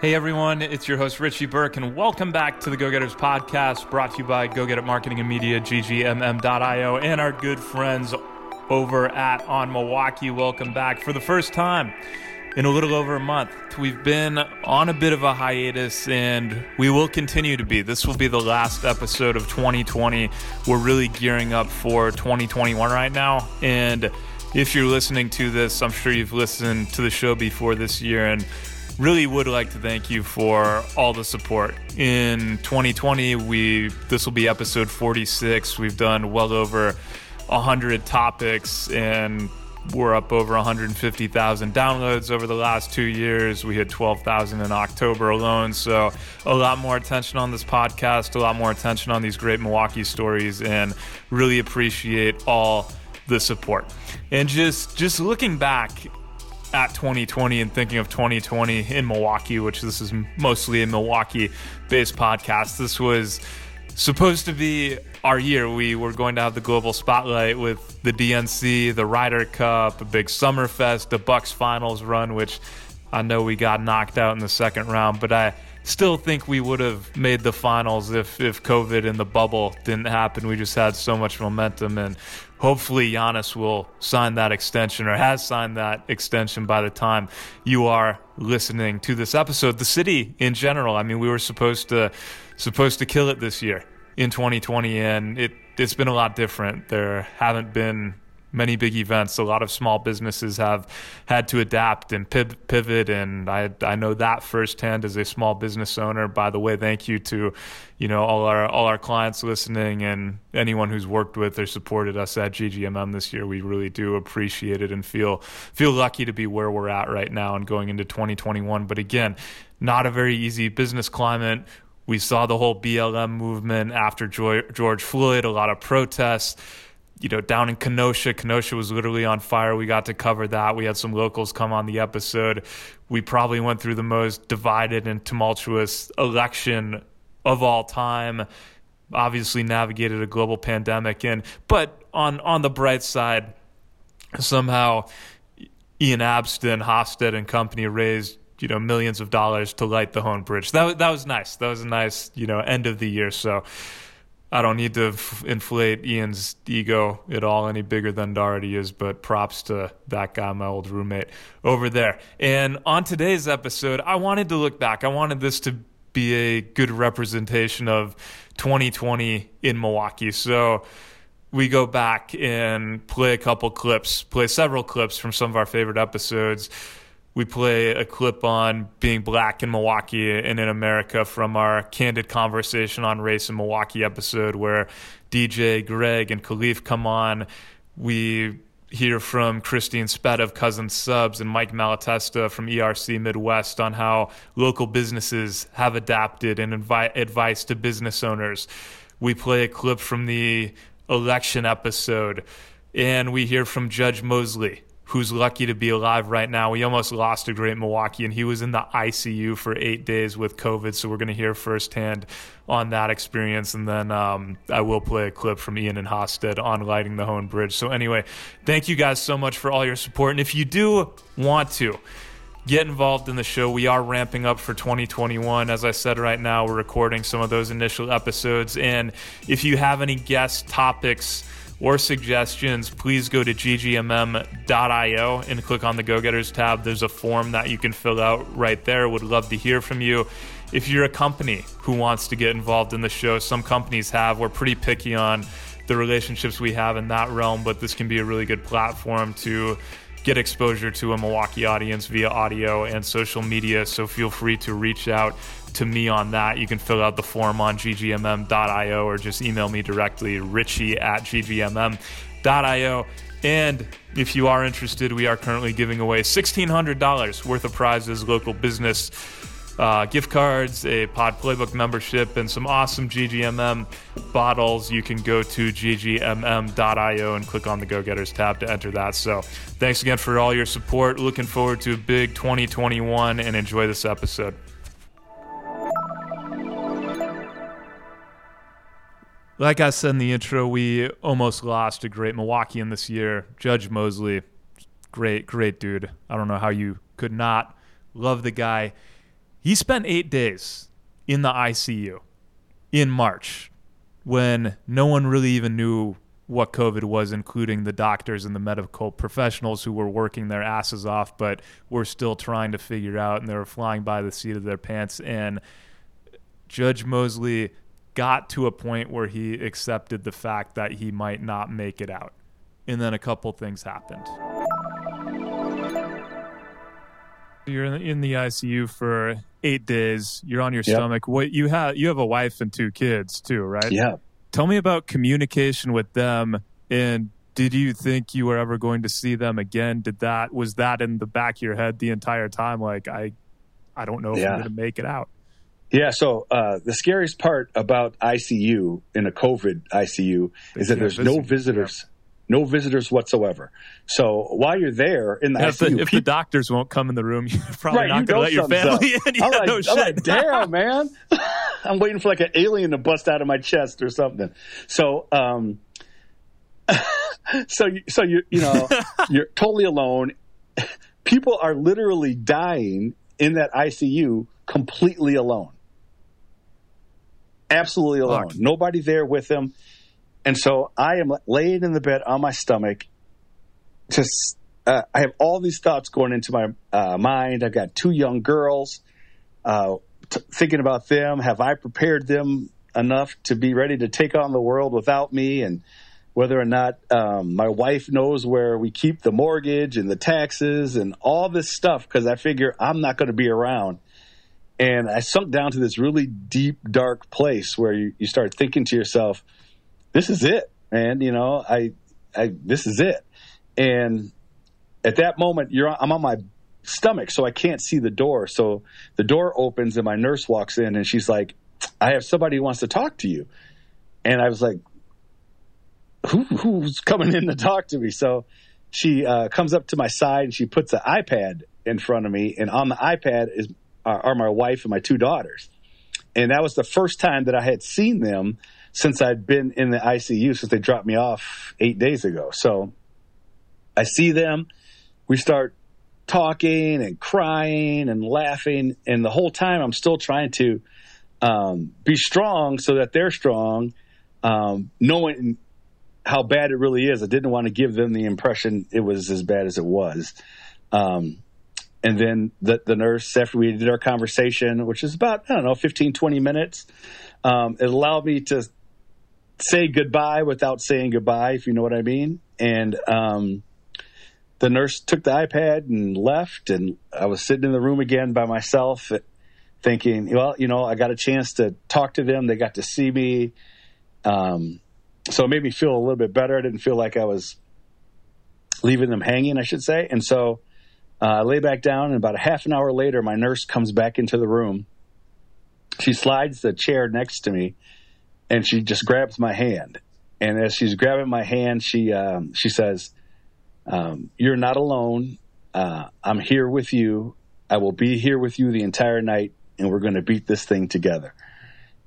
Hey everyone, it's your host Richie Burke, and welcome back to the Go Getters podcast brought to you by Go Get It Marketing and Media, GGMM.io, and our good friends over at On Milwaukee. Welcome back for the first time in a little over a month. We've been on a bit of a hiatus and we will continue to be. This will be the last episode of 2020. We're really gearing up for 2021 right now. And if you're listening to this, I'm sure you've listened to the show before this year and really would like to thank you for all the support. In 2020, we this will be episode 46. We've done well over 100 topics and we're up over 150,000 downloads over the last two years. We hit 12,000 in October alone. So, a lot more attention on this podcast, a lot more attention on these great Milwaukee stories, and really appreciate all the support. And just just looking back at 2020 and thinking of 2020 in Milwaukee, which this is mostly a Milwaukee based podcast. This was supposed to be our year. We were going to have the global spotlight with the DNC, the Ryder Cup, a big Summerfest, the Bucks finals run, which I know we got knocked out in the second round, but I still think we would have made the finals if if COVID and the bubble didn't happen. We just had so much momentum and hopefully Giannis will sign that extension or has signed that extension by the time you are listening to this episode. The city in general, I mean, we were supposed to supposed to kill it this year in 2020 and it it's been a lot different. There haven't been many big events. A lot of small businesses have had to adapt and pivot, and I I know that firsthand as a small business owner. By the way, thank you to you know all our all our clients listening and anyone who's worked with or supported us at GGMM this year. We really do appreciate it and feel feel lucky to be where we're at right now and going into 2021. But again, not a very easy business climate. We saw the whole BLM movement after George Floyd, a lot of protests you know, down in Kenosha. Kenosha was literally on fire. We got to cover that. We had some locals come on the episode. We probably went through the most divided and tumultuous election of all time. Obviously, navigated a global pandemic, and but on on the bright side, somehow Ian Abston, Hostad, and company raised you know millions of dollars to light the Hoan Bridge. That that was nice. That was a nice you know end of the year. So I don't need to f- inflate Ian's ego at all any bigger than it already is, but props to that guy, my old roommate over there. And on today's episode, I wanted to look back. I wanted this to be a good representation of 2020 in Milwaukee. So we go back and play a couple clips, play several clips from some of our favorite episodes we play a clip on being black in Milwaukee and in America from our candid conversation on race in Milwaukee episode where DJ, Greg, and Khalif come on. We hear from Christine Specht of Cousin Subs and Mike Malatesta from ERC Midwest on how local businesses have adapted and advice to business owners. We play a clip from the election episode and we hear from Judge Mosley who's lucky to be alive right now. We almost lost a great Milwaukee, and he was in the ICU for eight days with COVID. So we're going to hear firsthand on that experience. And then um, I will play a clip from Ian and Hostad on lighting the Hoan Bridge. So, anyway, thank you guys so much for all your support. And if you do want to, get involved in the show. We are ramping up for 2021. As I said right now, we're recording some of those initial episodes. And if you have any guest topics, or suggestions, please go to ggmm.io and click on the Go Getters tab. There's a form that you can fill out right there. Would love to hear from you. If you're a company who wants to get involved in the show, some companies have. We're pretty picky on the relationships we have in that realm, but this can be a really good platform to get exposure to a Milwaukee audience via audio and social media. So feel free to reach out to me on that. You can fill out the form on ggmm.io or just email me directly, richie at ggmm.io. And if you are interested, we are currently giving away $1,600 worth of prizes, local business uh, gift cards, a Pod Playbook membership, and some awesome GGMM bottles. You can go to ggmm.io and click on the Go Getters tab to enter that. So thanks again for all your support. Looking forward to a big 2021 and enjoy this episode. Like I said in the intro, we almost lost a great Milwaukeean this year. Judge Mosley, great, great dude. I don't know how you could not love the guy. He spent eight days in the ICU in March when no one really even knew what COVID was, including the doctors and the medical professionals who were working their asses off, but were still trying to figure out and they were flying by the seat of their pants. And Judge Mosley got to a point where he accepted the fact that he might not make it out. And then a couple things happened. You're in the ICU for eight days. You're on your yep. stomach. What you have? You have a wife and two kids too, right? Yeah. Tell me about communication with them and did you think you were ever going to see them again? Did that was that in the back of your head the entire time? Like I, I don't know if yeah. I'm going to make it out. Yeah. So uh, the scariest part about ICU in a COVID ICU is that there's no visitors no visitors whatsoever. So while you're there in the yeah, ICU, if, the, if people, the, doctors won't come in the room, you're probably right, not going to let your family up. in. Yeah, I'm like, no I'm shit. like, damn, man. I'm waiting for like an alien to bust out of my chest or something. So, um, so you, so you you know you're totally alone. People are literally dying in that ICU completely alone. Absolutely alone. Fuck. Nobody there with him. And so I am laying in the bed on my stomach. Just, uh, I have all these thoughts going into my uh, mind. I've got two young girls. Uh, t- thinking about them. Have I prepared them enough to be ready to take on the world without me? And whether or not um, my wife knows where we keep the mortgage and the taxes and all this stuff, because I figure I'm not going to be around. And I sunk down to this really deep, dark place where you, you start thinking to yourself, this is it, man. You know, I, I, this is it. And at that moment, you're, I'm on my stomach, so I can't see the door. So the door opens and my nurse walks in and she's like, I have somebody who wants to talk to you. And I was like, Who, who's coming in to talk to me? So she uh, comes up to my side and she puts an iPad in front of me. And on the iPad is are, are my wife and my two daughters. And that was the first time that I had seen them since I'd been in the ICU since they dropped me off eight days ago. So I see them. We start talking and crying and laughing. And the whole time I'm still trying to um, be strong so that they're strong, um, knowing how bad it really is. I didn't want to give them the impression it was as bad as it was. Um, and then the, the nurse, after we did our conversation, which is about, I don't know, 15, 20 minutes, um, it allowed me to say goodbye without saying goodbye, if you know what I mean. And um, the nurse took the iPad and left, and I was sitting in the room again by myself, thinking, well, you know, I got a chance to talk to them. They got to see me. Um, so it made me feel a little bit better. I didn't feel like I was leaving them hanging, I should say. And so uh, I lay back down, and about a half an hour later, my nurse comes back into the room. She slides the chair next to me and she just grabs my hand. And as she's grabbing my hand, she um, she says, um, "You're not alone. Uh, I'm here with you. I will be here with you the entire night, and we're going to beat this thing together."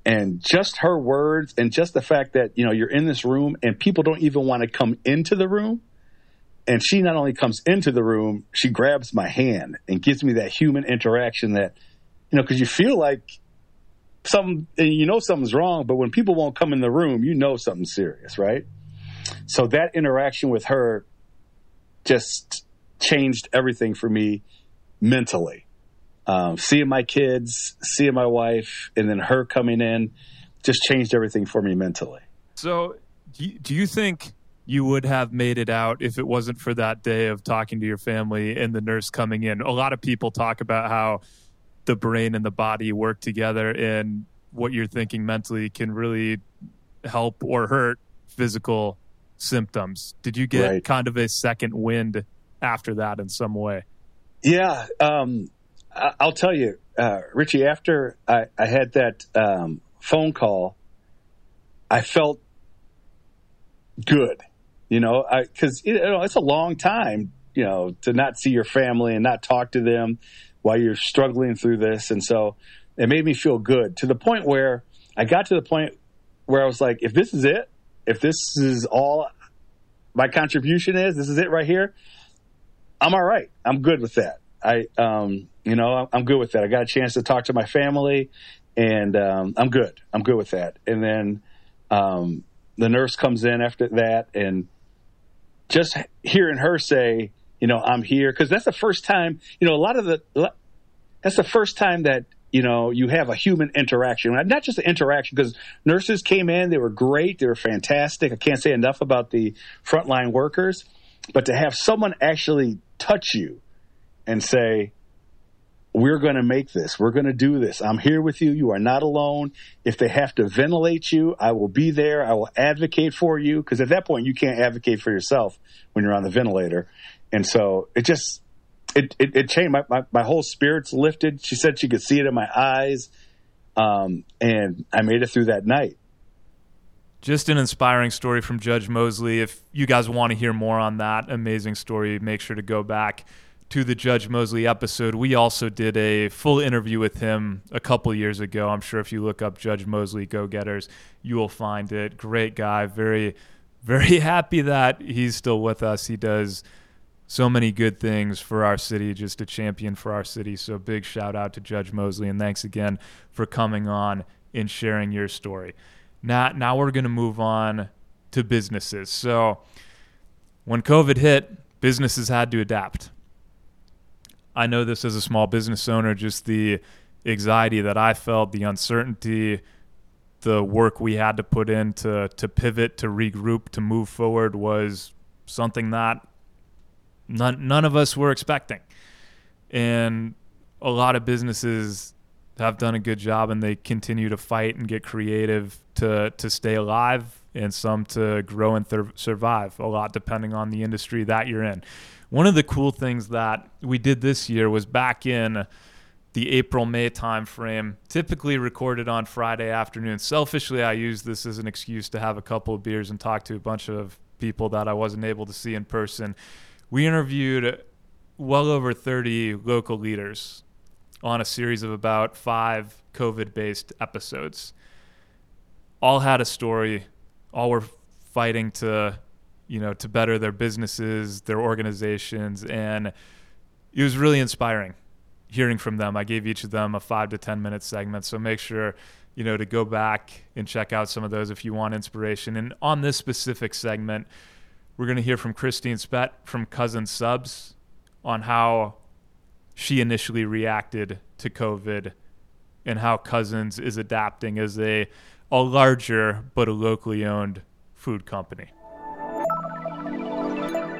And just her words, and just the fact that you know you're in this room, and people don't even want to come into the room. And she not only comes into the room, she grabs my hand and gives me that human interaction that, you know, because you feel like some you know something's wrong, but when people won't come in the room, you know something's serious, right? So that interaction with her just changed everything for me mentally. Um, seeing my kids, seeing my wife, and then her coming in just changed everything for me mentally. So, do you, do you think you would have made it out if it wasn't for that day of talking to your family and the nurse coming in? A lot of people talk about how the brain and the body work together and what you're thinking mentally can really help or hurt physical symptoms. Did you get right. kind of a second wind after that in some way? Yeah. Um, I'll tell you, uh, Richie, after I, I had that um, phone call, I felt good, you know, because you know, it's a long time, you know, to not see your family and not talk to them while you're struggling through this. And so it made me feel good to the point where I got to the point where I was like, if this is it, if this is all my contribution is, this is it right here, I'm all right. I'm good with that. I, um, You know, I'm good with that. I got a chance to talk to my family, and um, I'm good. I'm good with that. And then um, the nurse comes in after that, and just hearing her say, you know, I'm here because that's the first time. You know, a lot of the that's the first time that you know you have a human interaction, not just an interaction. Because nurses came in, they were great, they were fantastic. I can't say enough about the frontline workers, but to have someone actually touch you and say, we're going to make this. We're going to do this. I'm here with you. You are not alone. If they have to ventilate you, I will be there. I will advocate for you because at that point you can't advocate for yourself when you're on the ventilator. And so it just it it, it changed. My, my, my whole spirits lifted. She said she could see it in my eyes, um, and I made it through that night. Just an inspiring story from Judge Mosley. If you guys want to hear more on that amazing story, make sure to go back to the Judge Mosley episode, we also did a full interview with him a couple years ago. I'm sure if you look up Judge Mosley Go Getters, you will find it. Great guy. Very, very happy that he's still with us. He does so many good things for our city, just a champion for our city. So big shout out to Judge Mosley and thanks again for coming on and sharing your story. Now, now we're going to move on to businesses. So when COVID hit, businesses had to adapt I know this as a small business owner, just the anxiety that I felt, the uncertainty, the work we had to put in to, to pivot, to regroup, to move forward was something that none, none of us were expecting. And a lot of businesses have done a good job and they continue to fight and get creative to, to stay alive and some to grow and th- survive, a lot depending on the industry that you're in. One of the cool things that we did this year was back in the April May timeframe, typically recorded on Friday afternoon. Selfishly, I use this as an excuse to have a couple of beers and talk to a bunch of people that I wasn't able to see in person. We interviewed well over 30 local leaders on a series of about five COVID based episodes. All had a story, all were fighting to you know, to better their businesses, their organizations, and it was really inspiring hearing from them. I gave each of them a five to ten minute segment, so make sure you know to go back and check out some of those if you want inspiration. And on this specific segment, we're going to hear from Christine Specht from Cousin Subs on how she initially reacted to COVID and how Cousins is adapting as a a larger but a locally owned food company.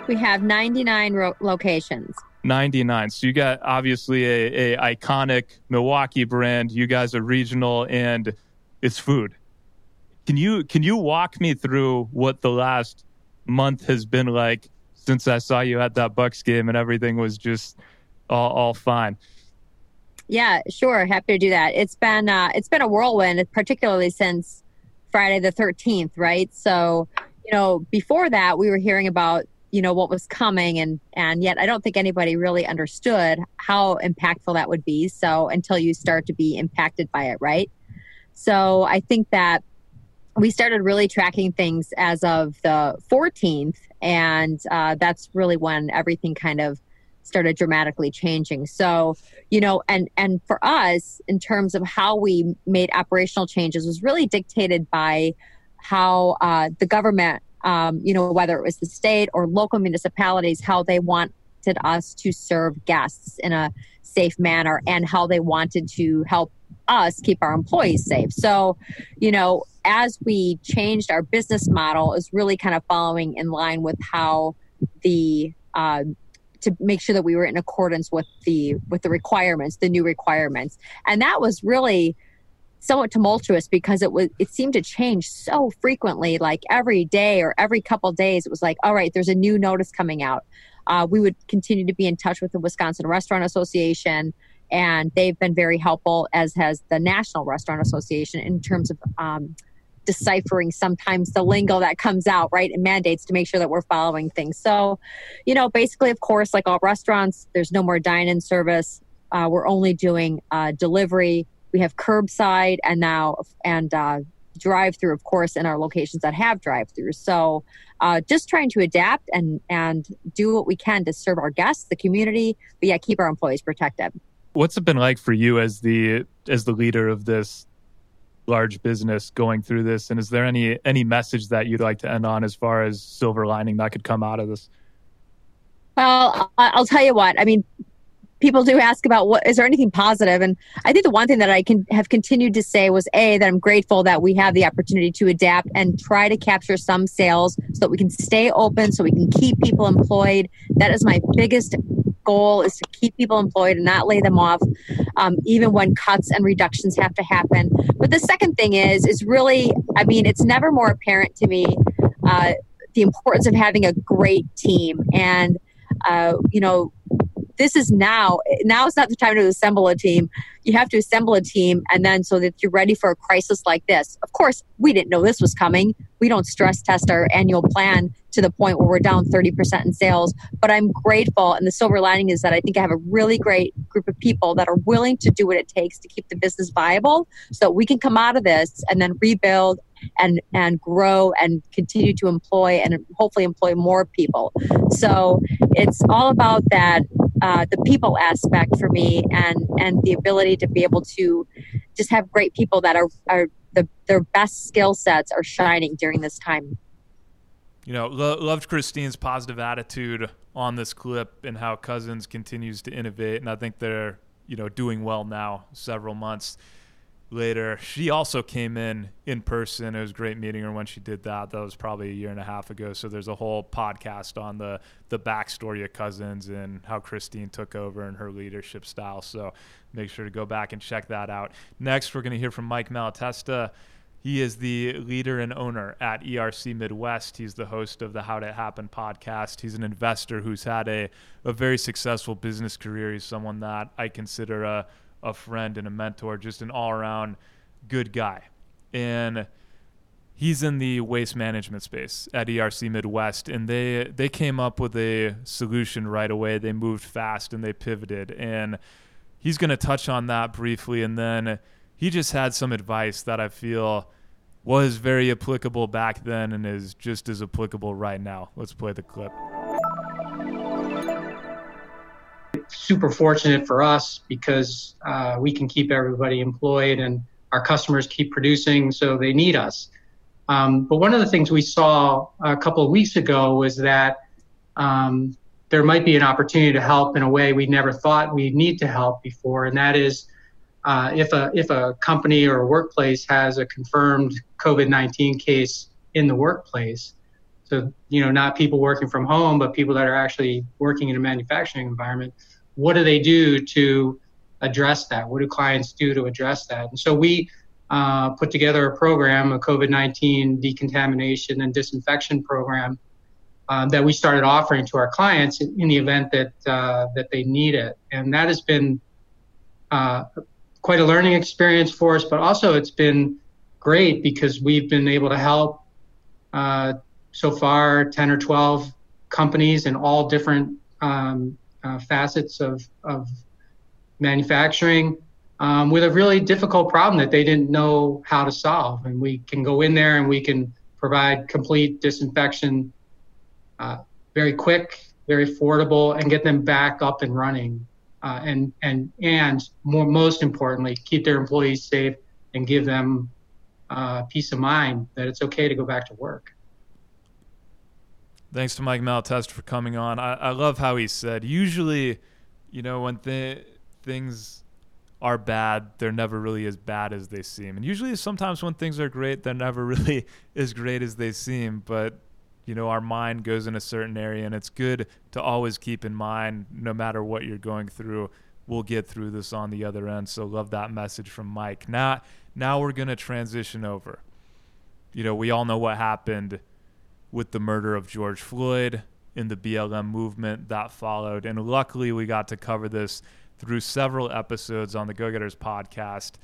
We have 99 ro- locations. 99. So you got obviously a, a iconic Milwaukee brand. You guys are regional and it's food. Can you can you walk me through what the last month has been like since I saw you at that Bucks game and everything was just all, all fine? Yeah, sure. Happy to do that. It's been uh, it's been a whirlwind, particularly since Friday the 13th, right? So, you know, before that, we were hearing about you know what was coming and and yet i don't think anybody really understood how impactful that would be so until you start to be impacted by it right? So i think that we started really tracking things as of the 14th and uh, that's really when everything kind of started dramatically changing. So you know and and for us in terms of how we made operational changes was really dictated by how uh, the government um, you know, whether it was the state or local municipalities, how they wanted us to serve guests in a safe manner and how they wanted to help us keep our employees safe. So, you know, as we changed our business model, is really kind of following in line with how the uh, to make sure that we were in accordance with the with the requirements, the new requirements, and that was really somewhat tumultuous because it was it seemed to change so frequently like every day or every couple days it was like all right there's a new notice coming out. Uh, we would continue to be in touch with the wisconsin restaurant association and they've been very helpful as has the national restaurant association in terms of um, deciphering sometimes the lingo that comes out right and mandates to make sure that we're following things. So you know basically of course like all restaurants there's no more dine-in service. Uh, we're only doing uh, delivery we have curbside and now and uh, drive through, of course, in our locations that have drive throughs. So uh, just trying to adapt and and do what we can to serve our guests, the community, but yeah, keep our employees protected. What's it been like for you as the as the leader of this large business going through this? And is there any any message that you'd like to end on as far as silver lining that could come out of this? Well, I'll tell you what. I mean, people do ask about what is there anything positive? And i think the one thing that i can have continued to say was a that i'm grateful that we have the opportunity to adapt and try to capture some sales so that we can stay open so we can keep people employed. That is my biggest goal is to keep people employed and not lay them off um, even when cuts and reductions have to happen. But the second thing is is really i mean it's never more apparent to me uh, the importance of having a great team. And uh, you know this is now now is not the time to assemble a team. You have to assemble a team and then so that you're ready for a crisis like this. Of course we didn't know this was coming. We don't stress test our annual plan to the point where we're down 30% in sales. But i'm grateful and the silver lining is that i think i have a really great group of people that are willing to do what it takes to keep the business viable so we can come out of this and then rebuild and and grow and continue to employ and hopefully employ more people. So it's all about that uh, the people aspect for me and and the ability to be able to just have great people that are are the their best skill sets are shining during this time. You know lo- loved christine's positive attitude on this clip and how cousins continues to innovate and i think they're you know doing well now several months later. She also came in in person. It was great meeting her when she did that. That was probably a year and a half ago. So there's a whole podcast on the the backstory of Cousins and how Christine took over and her leadership style. So make sure to go back and check that out. Next, we're going to hear from Mike Malatesta. He is the leader and owner at ERC Midwest. He's the host of the How'd It Happen podcast. He's an investor who's had a, a very successful business career. He's someone that I consider a a friend and a mentor, just an all around good guy. And he's in the waste management space at ERC Midwest, and they they came up with a solution right away. They moved fast and they pivoted, and he's going to touch on that briefly, and then he just had some advice that I feel was very applicable back then and is just as applicable right now. Let's play the clip. Super fortunate for us because uh, we can keep everybody employed and our customers keep producing, so they need us. Um, but one of the things we saw a couple of weeks ago was that um, there might be an opportunity to help in a way we never thought we'd need to help before, and that is uh, if a if a company or a workplace has a confirmed COVID-19 case in the workplace, so you know not people working from home, but people that are actually working in a manufacturing environment, what do they do to address that? What do clients do to address that? And so we uh, put together a program, a COVID 19 decontamination and disinfection program. Um, that we started offering to our clients in, in the event that uh, that they need it, and that has been uh, quite a learning experience for us. But also, it's been great because we've been able to help uh, so far 10 or 12 companies in all different um, uh, facets of, of manufacturing um, with a really difficult problem that they didn't know how to solve. And we can go in there and we can provide complete disinfection uh, very quick, very affordable, and get them back up and running. Uh, and and and more most importantly, keep their employees safe and give them uh, peace of mind that it's okay to go back to work. Thanks to Mike Malatesta for coming on. I, I love how he said, usually, you know, when th- things are bad, they're never really as bad as they seem. And usually, sometimes when things are great, they're never really as great as they seem. But, you know, our mind goes in a certain area, and it's good to always keep in mind, no matter what you're going through, we'll get through this on the other end. So, love that message from Mike. Now, now we're going to transition over. You know, we all know what happened with the murder of George Floyd in the BLM movement that followed. And luckily, we got to cover this through several episodes on the Go Getters podcast.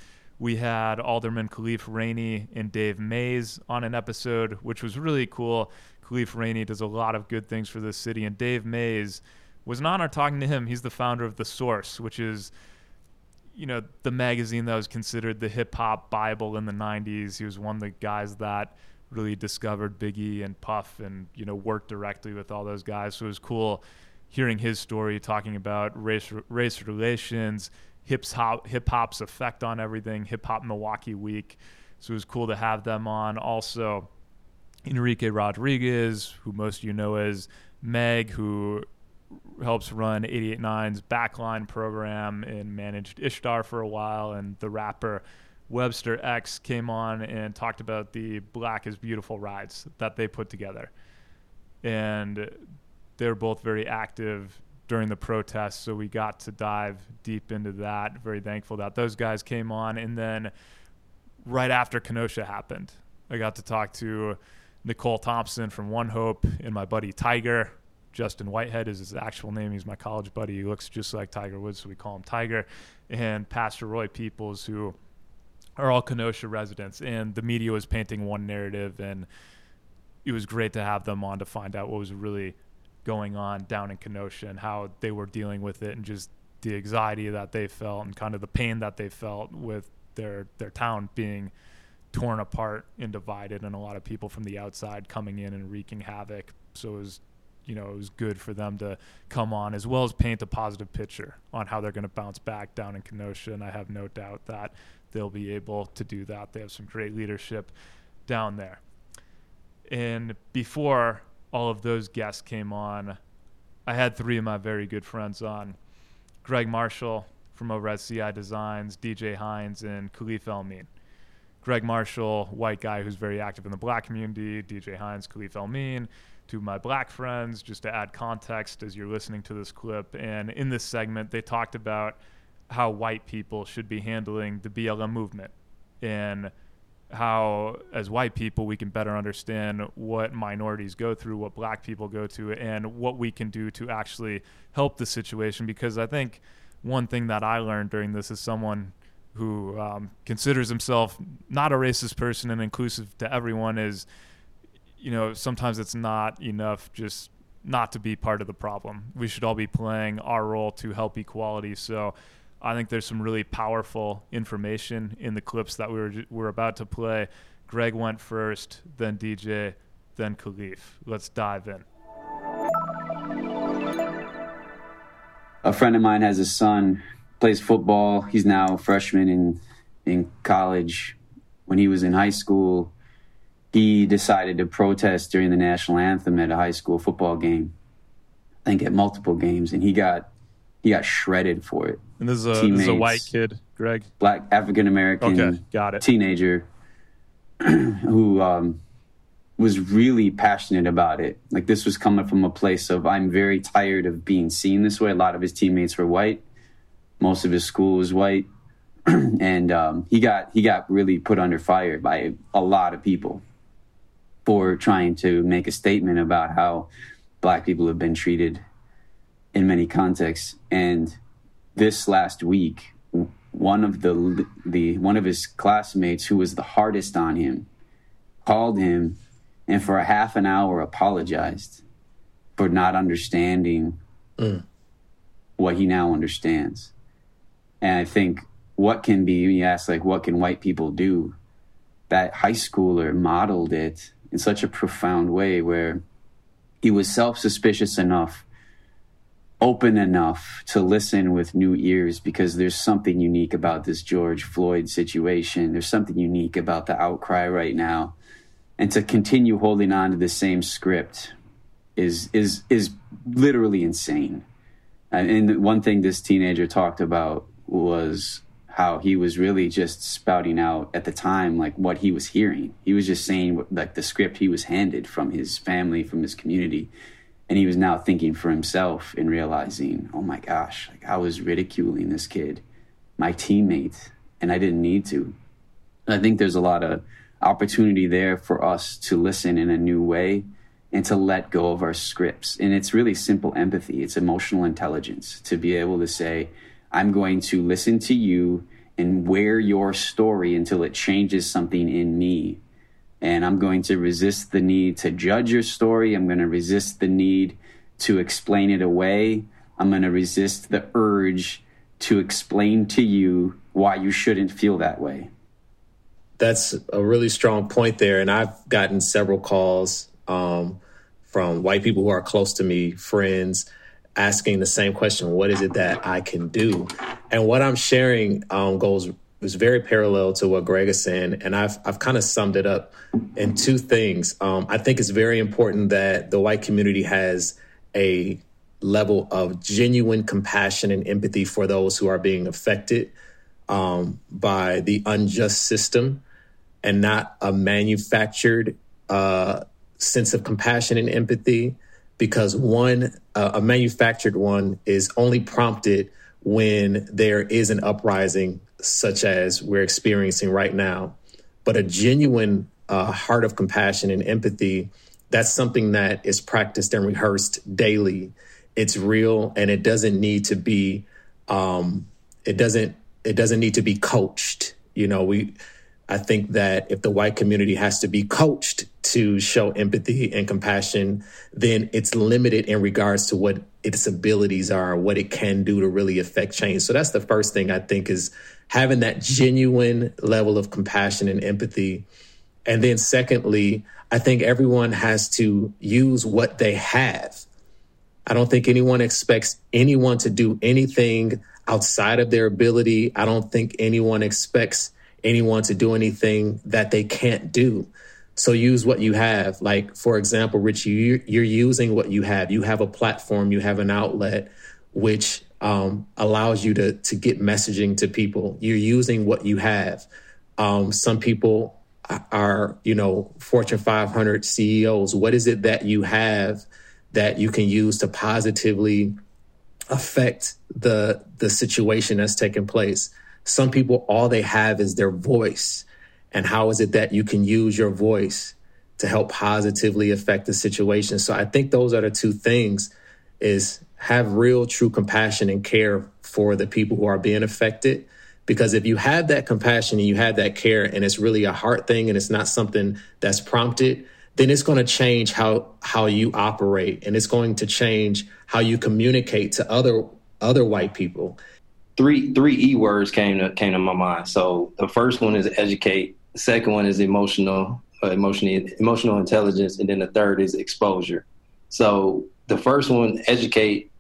We had Alderman Khalif Rainey and Dave Mays on an episode, which was really cool. Khalif Rainey does a lot of good things for this city, and Dave Mays was an honor talking to him. He's the founder of The Source, which is, you know, the magazine that was considered the hip hop Bible in the 90s. He was one of the guys that really discovered Biggie and Puff and you know worked directly with all those guys. So it was cool hearing his story, talking about race race relations, hip hop hip hop's effect on everything, hip hop Milwaukee week. So it was cool to have them on. Also, Enrique Rodriguez, who most of you know as Meg, who helps run 889's backline program and managed IshDARR for a while, and the rapper Webster X came on and talked about the Black is Beautiful rides that they put together. And they were both very active during the protests, so we got to dive deep into that. Very thankful that those guys came on. And then right after Kenosha happened, I got to talk to Nicole Thompson from One Hope and my buddy Tiger. Justin Whitehead is his actual name. He's my college buddy. He looks just like Tiger Woods, so we call him Tiger. And Pastor Roy Peoples, who are all Kenosha residents. And the media was painting one narrative, and it was great to have them on to find out what was really going on down in Kenosha and how they were dealing with it and just the anxiety that they felt and kind of the pain that they felt with their their town being torn apart and divided and a lot of people from the outside coming in and wreaking havoc. So it was you know, it was good for them to come on as well as paint a positive picture on how they're going to bounce back down in Kenosha. And I have no doubt that they'll be able to do that. They have some great leadership down there. And before all of those guests came on, I had three of my very good friends on Greg Marshall from over at CI Designs, DJ Hines, and Khalif El-Amin. Greg Marshall, white guy who's very active in the black community, DJ Hines, Khalif El-Amin, to my black friends, just to add context as you're listening to this clip. And in this segment, they talked about how white people should be handling the BLM movement and how as white people we can better understand what minorities go through, what black people go through, and what we can do to actually help the situation. Because I think one thing that I learned during this is someone who um, considers himself not a racist person and inclusive to everyone is, you know, sometimes it's not enough just not to be part of the problem. We should all be playing our role to help equality. So I think there's some really powerful information in the clips that we were we're about to play. Greg went first, then DJ, then Khalif. Let's dive in. A friend of mine has a son, plays football. He's now a freshman in in college. When he was in high school, he decided to protest during the national anthem at a high school football game. I think at multiple games, and he got he got shredded for it. And this is a, this is a white kid, Greg. Black African American okay, got it. teenager who um, was really passionate about it. Like this was coming from a place of I'm very tired of being seen this way. A lot of his teammates were white. Most of his school was white. and um, he got he got really put under fire by a lot of people for trying to make a statement about how black people have been treated in many contexts. And this last week, one of the the one of his classmates who was the hardest on him called him and for a half an hour apologized for not understanding mm. what he now understands. And I think what can be you ask like what can white people do? That high schooler modeled it in such a profound way where he was self-suspicious enough open enough to listen with new ears because there's something unique about this George Floyd situation. There's something unique about the outcry right now. And to continue holding on to the same script is is is literally insane. And one thing this teenager talked about was how he was really just spouting out at the time like what he was hearing. He was just saying like the script he was handed from his family, from his community and he was now thinking for himself and realizing, oh my gosh, like I was ridiculing this kid, my teammate, and I didn't need to. And I think there's a lot of opportunity there for us to listen in a new way and to let go of our scripts. And it's really simple empathy, it's emotional intelligence to be able to say, I'm going to listen to you and wear your story until it changes something in me and I'm going to resist the need to judge your story. I'm going to resist the need to explain it away. I'm going to resist the urge to explain to you why you shouldn't feel that way. That's a really strong point there. And I've gotten several calls um, from white people who are close to me, friends, asking the same question What is it that I can do? And what I'm sharing um, goes is very parallel to what Greg is saying, and I've I've kind of summed it up in two things. Um, I think it's very important that the white community has a level of genuine compassion and empathy for those who are being affected um, by the unjust system, and not a manufactured uh, sense of compassion and empathy. Because one, uh, a manufactured one, is only prompted when there is an uprising such as we're experiencing right now. But a genuine uh, heart of compassion and empathy, that's something that is practiced and rehearsed daily. It's real and it doesn't need to be, um, it doesn't, it doesn't need to be coached. You know, we, I think that if the white community has to be coached to show empathy and compassion, then it's limited in regards to what its abilities are, what it can do to really affect change. So that's the first thing I think is having that genuine level of compassion and empathy. And then secondly, I think everyone has to use what they have. I don't think anyone expects anyone to do anything outside of their ability. I don't think anyone expects anyone to do anything that they can't do. So use what you have. Like, for example, Richie, you're, you're using what you have. You have a platform, you have an outlet, which um, allows you to, to get messaging to people. You're using what you have. Um, some people are, you know, Fortune 500 CEOs. What is it that you have that you can use to positively affect the the situation that's taking place? Some people, all they have is their voice. And how is it that you can use your voice to help positively affect the situation? So I think those are the two things is have real true compassion and care for the people who are being affected. Because if you have that compassion and you have that care and it's really a heart thing and it's not something that's prompted, then it's going to change how how you operate and it's going to change how you communicate to other other white people three three E words came to came to my mind. So the first one is educate. The second one is emotional, uh, emotional emotional intelligence, and then the third is exposure. So the first one, educate.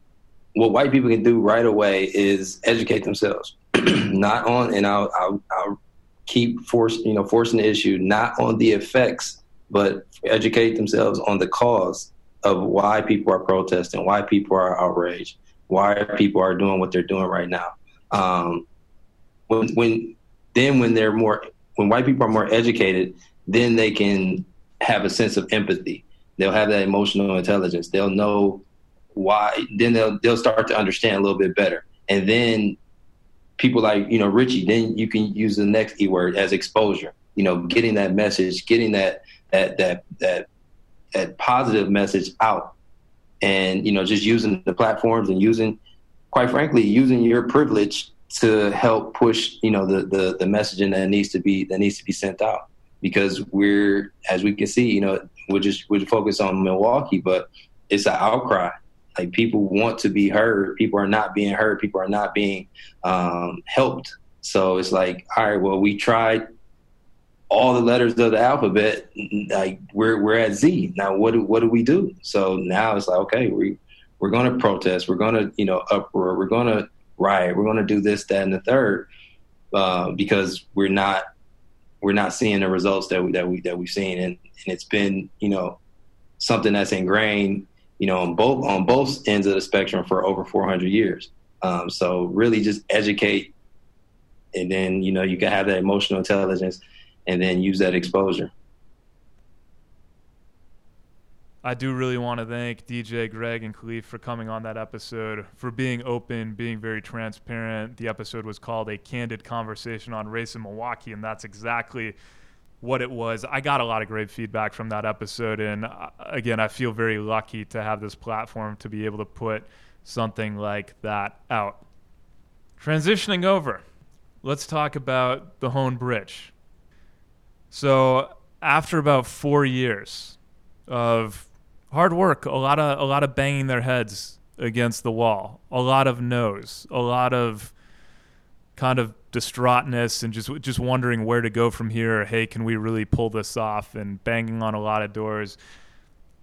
What white people can do right away is educate themselves, not on, and I'll, I'll, I'll keep force, you know, forcing the issue, not on the effects, but educate themselves on the cause of why people are protesting, why people are outraged, why people are doing what they're doing right now. Um, when when then when they're more when white people are more educated, then they can have a sense of empathy. They'll have that emotional intelligence. They'll know why. Then they'll they'll start to understand a little bit better. And then people like you know Richie, then you can use the next E word as exposure. You know, getting that message, getting that that that that that positive message out, and you know, just using the platforms and using quite frankly, using your privilege to help push, you know, the, the, the messaging that needs to be, that needs to be sent out because we're, as we can see, you know, we're just, we're focused on Milwaukee, but it's an outcry. Like people want to be heard. People are not being heard. People are not being um, helped. So it's like, all right, well, we tried all the letters of the alphabet. Like we're we're at Z now. What do what do we do? So now it's like, okay, we we're going to protest, we're going to, you know, uproar, we're going to riot, we're going to do this, that, and the third, uh, because we're not we're not seeing the results that we that we that we've seen, and, and it's been, you know, something that's ingrained, you know, on both on both ends of the spectrum for over 400 years. Um, so really, just educate, and then you know you can have that emotional intelligence, and then use that exposure. I do really want to thank DJ, Greg, and Khalif for coming on that episode, for being open, being very transparent. The episode was called A Candid Conversation on Race in Milwaukee, and that's exactly what it was. I got a lot of great feedback from that episode, and uh, again, I feel very lucky to have this platform to be able to put something like that out. Transitioning over, let's talk about the Hoan Bridge. So, after about four years of hard work, a lot of a lot of banging their heads against the wall, a lot of no's, a lot of kind of distraughtness and just just wondering where to go from here. Hey, can we really pull this off? And banging on a lot of doors.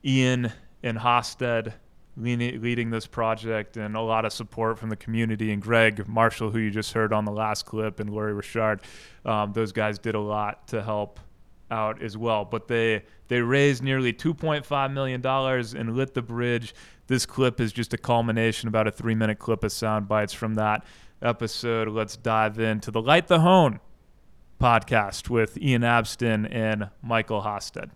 Ian and Hostad leading, this project and a lot of support from the community. And Greg Marshall, who you just heard on the last clip, and Lori Richard, um, those guys did a lot to help out as well. But they they raised nearly 2.5 million dollars and lit the bridge. This clip is just a culmination, about a three minute clip of sound bites from that episode. Let's dive into the Light the Hoan podcast with Ian Abston and Michael Hostad.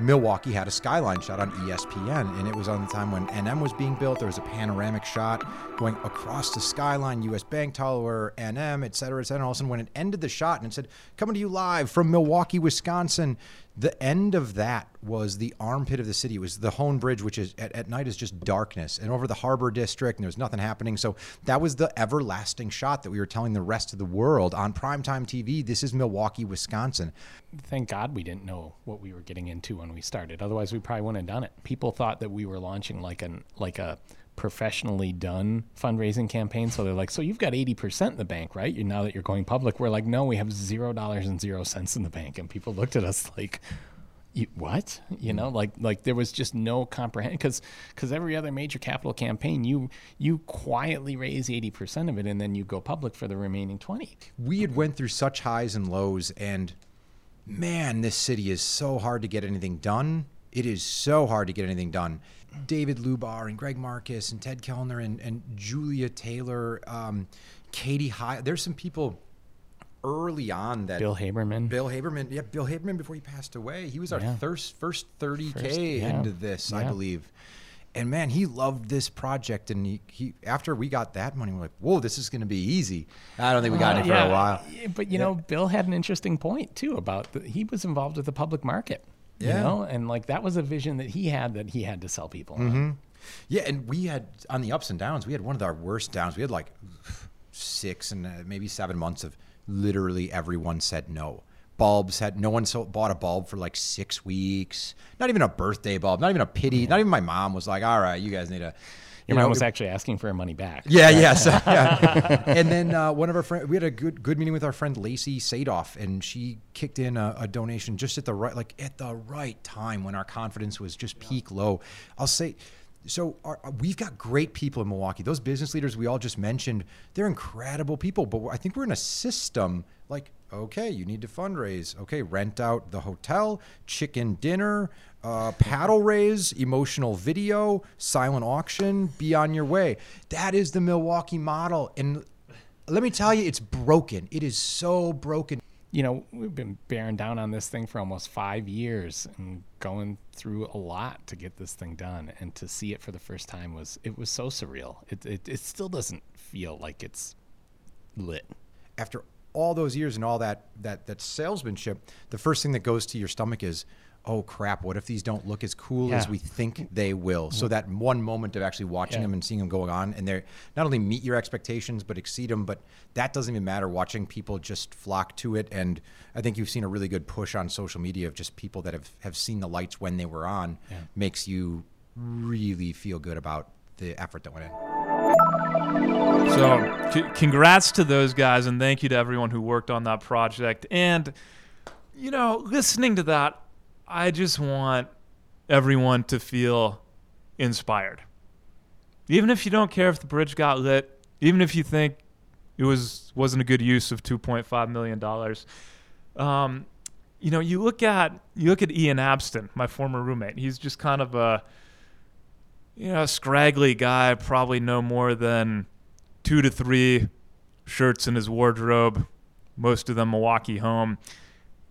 Milwaukee had a skyline shot on ESPN, and it was on the time when NM was being built. There was a panoramic shot going across the skyline, U.S. Bank Tower, NM, et cetera, et cetera. And all of a sudden, when it ended the shot and it said, "Coming to you live from Milwaukee, Wisconsin," the end of that was the armpit of the city. It was the Hoan Bridge, which is at, at night is just darkness, and over the Harbor District, and there's nothing happening. So that was the everlasting shot that we were telling the rest of the world on primetime TV. This is Milwaukee, Wisconsin. Thank God we didn't know what we were getting into when we started. Otherwise, we probably wouldn't have done it. People thought that we were launching like an like a professionally done fundraising campaign. So they're like, so you've got 80% in the bank, right? You now that you're going public. We're like, no, we have zero dollars and zero cents in the bank. And people looked at us like, what you know like like there was just no comprehension because because every other major capital campaign you you quietly raise 80% of it and then you go public for the remaining 20 we had went through such highs and lows and man this city is so hard to get anything done it is so hard to get anything done. David lubar and greg marcus and ted kellner and, and julia taylor um, katie high there's some people early on that bill haberman. Bill haberman yeah bill haberman before he passed away. He was our Yeah. first first 30k First, yeah. into this i believe. And man he loved this project and he, he after we got that money we're like whoa this is going to be easy. I don't think we got it for Yeah, a while But you know, Bill had an interesting point too about the, he was involved with the public market. You Yeah. know, and like that was a vision that he had that he had to sell people. Mm-hmm. Yeah, and we had on the ups and downs. We had one of our worst downs. We had like six and uh, maybe seven months of literally everyone said no. Bulbs had no one sold, bought a bulb for like six weeks. Not even a birthday bulb. Not even a pity. Not even my mom was like, "All right, you guys need a." Your you know, mom was actually asking for her money back. yeah, yes. yeah. And then uh, one of our friends, we had a good good meeting with our friend Lacey Sadoff, and she kicked in a, a donation just at the right, like at the right time when our confidence was just peak low. I'll say. So our, we've got great people in Milwaukee. Those business leaders we all just mentioned, they're incredible people. But I think we're in a system like, okay, you need to fundraise. Okay, rent out the hotel, chicken dinner, uh, paddle raise, emotional video, silent auction, be on your way. That is the Milwaukee model. And let me tell you, it's broken. It is so broken. You know, we've been bearing down on this thing for almost five years and going through a lot to get this thing done. And to see it for the first time was it was so surreal. It it, it still doesn't feel like it's lit. After all those years and all that that that salesmanship, the first thing that goes to your stomach is, oh crap, what if these don't look as cool as we think they will? So mm-hmm. that one moment of actually watching Yeah. them and seeing them going on, and they're not only meet your expectations but exceed them. But that doesn't even matter. Watching people just flock to it, and I think you've seen a really good push on social media of just people that have have seen the lights when they were on, makes you really feel good about the effort that went in. So, c- congrats to those guys, and thank you to everyone who worked on that project. And, you know, listening to that, I just want everyone to feel inspired. Even if you don't care if the bridge got lit, even if you think it was wasn't a good use of 2.5 million dollars, um, you know, you look at you look at Ian Abston, my former roommate. He's just kind of a you know, scraggly guy, probably no more than two to three shirts in his wardrobe, most of them Milwaukee home.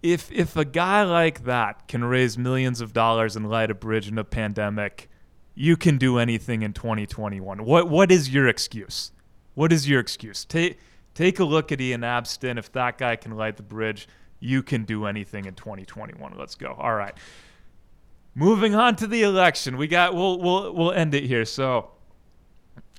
If if a guy like that can raise millions of dollars and light a bridge in a pandemic, you can do anything in 2021. What what is your excuse? What is your excuse? Take take a look at Ian Abston. If that guy can light the bridge, you can do anything in 2021. Let's go. All right. Moving on to the election, we got we'll we'll we'll end it here. So,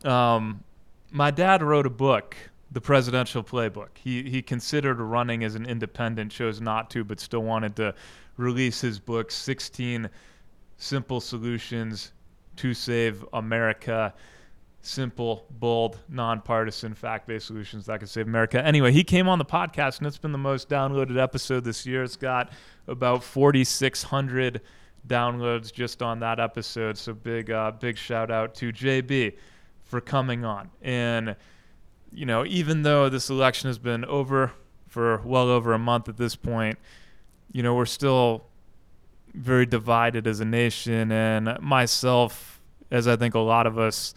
um, my dad wrote a book, The Presidential Playbook. He he considered running as an independent, chose not to, but still wanted to release his book, 16 Simple Solutions to Save America. Simple, bold, nonpartisan, fact-based solutions that could save America. Anyway, he came on the podcast, and it's been the most downloaded episode this year. It's got about 4,600 downloads just on that episode. So big, uh, big shout out to JB for coming on. And, you know, even though this election has been over for well over a month at this point, you know, we're still very divided as a nation. And myself, as I think a lot of us,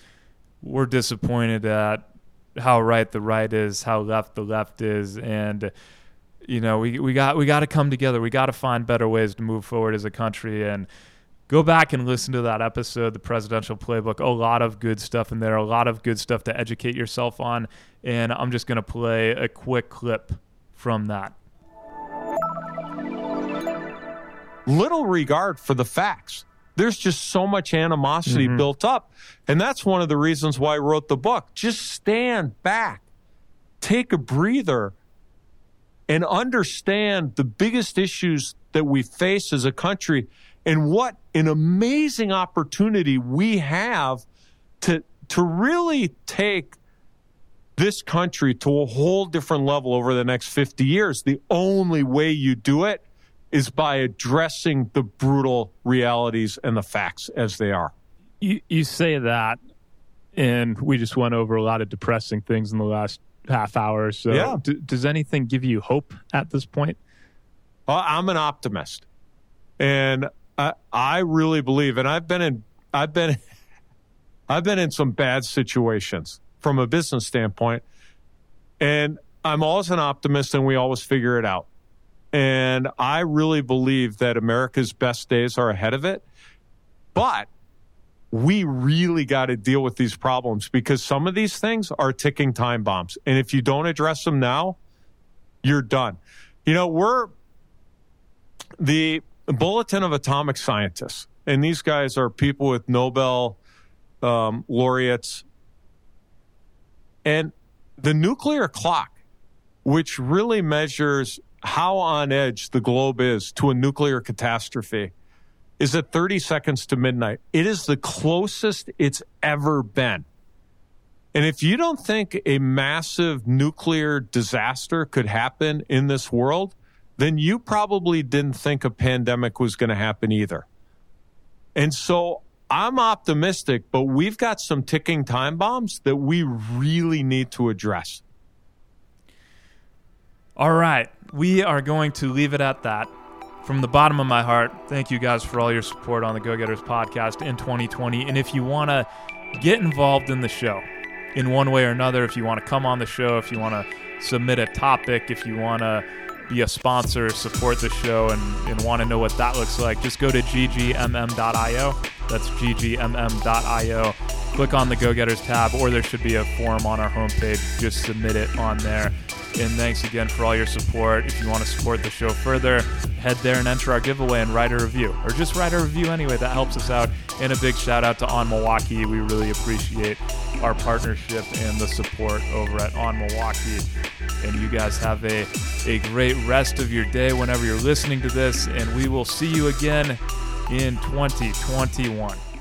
we're disappointed at how right the right is, how left the left is, and you know we we got we got to come together. We got to find better ways to move forward as a country and go back and listen to that episode, the presidential playbook. A lot of good stuff in there, a lot of good stuff to educate yourself on, and I'm just going to play a quick clip from that. Little regard for the facts there's just so much animosity mm-hmm. built up. And that's one of the reasons why I wrote the book. Just stand back, take a breather, and understand the biggest issues that we face as a country and what an amazing opportunity we have to, to really take this country to a whole different level over the next 50 years. The only way you do it is by addressing the brutal realities and the facts as they are. You, you say that, and we just went over a lot of depressing things in the last half hour. So, yeah. D- does anything give you hope at this point? Uh, I'm an optimist, and I, I really believe. And I've been in, I've been, I've been in some bad situations from a business standpoint, and I'm always an optimist, and we always figure it out. And I really believe that America's best days are ahead of it. But we really got to deal with these problems because some of these things are ticking time bombs. And if you don't address them now, you're done. You know, we're the Bulletin of Atomic Scientists, and these guys are people with Nobel um, laureates. And the nuclear clock, which really measures how on edge the globe is to a nuclear catastrophe is at 30 seconds to midnight. It is the closest it's ever been. And if you don't think a massive nuclear disaster could happen in this world, then you probably didn't think a pandemic was going to happen either. And so I'm optimistic, but we've got some ticking time bombs that we really need to address. All right. We are going to leave it at that. From the bottom of my heart, thank you guys for all your support on the Go Getters podcast in 2020. And if you want to get involved in the show in one way or another, if you want to come on the show, if you want to submit a topic, if you want to be a sponsor, support the show, and, and want to know what that looks like, just go to ggmm.io. That's ggmm.io. Click on the Go Getters tab, or there should be a form on our homepage. Just submit it on there. And thanks again for all your support. If you want to support the show further, head there and enter our giveaway and write a review, or just write a review anyway. That helps us out. And a big shout out to On Milwaukee. We really appreciate our partnership and the support over at On Milwaukee. And you guys have a, a great rest of your day whenever you're listening to this. And we will see you again in 2021.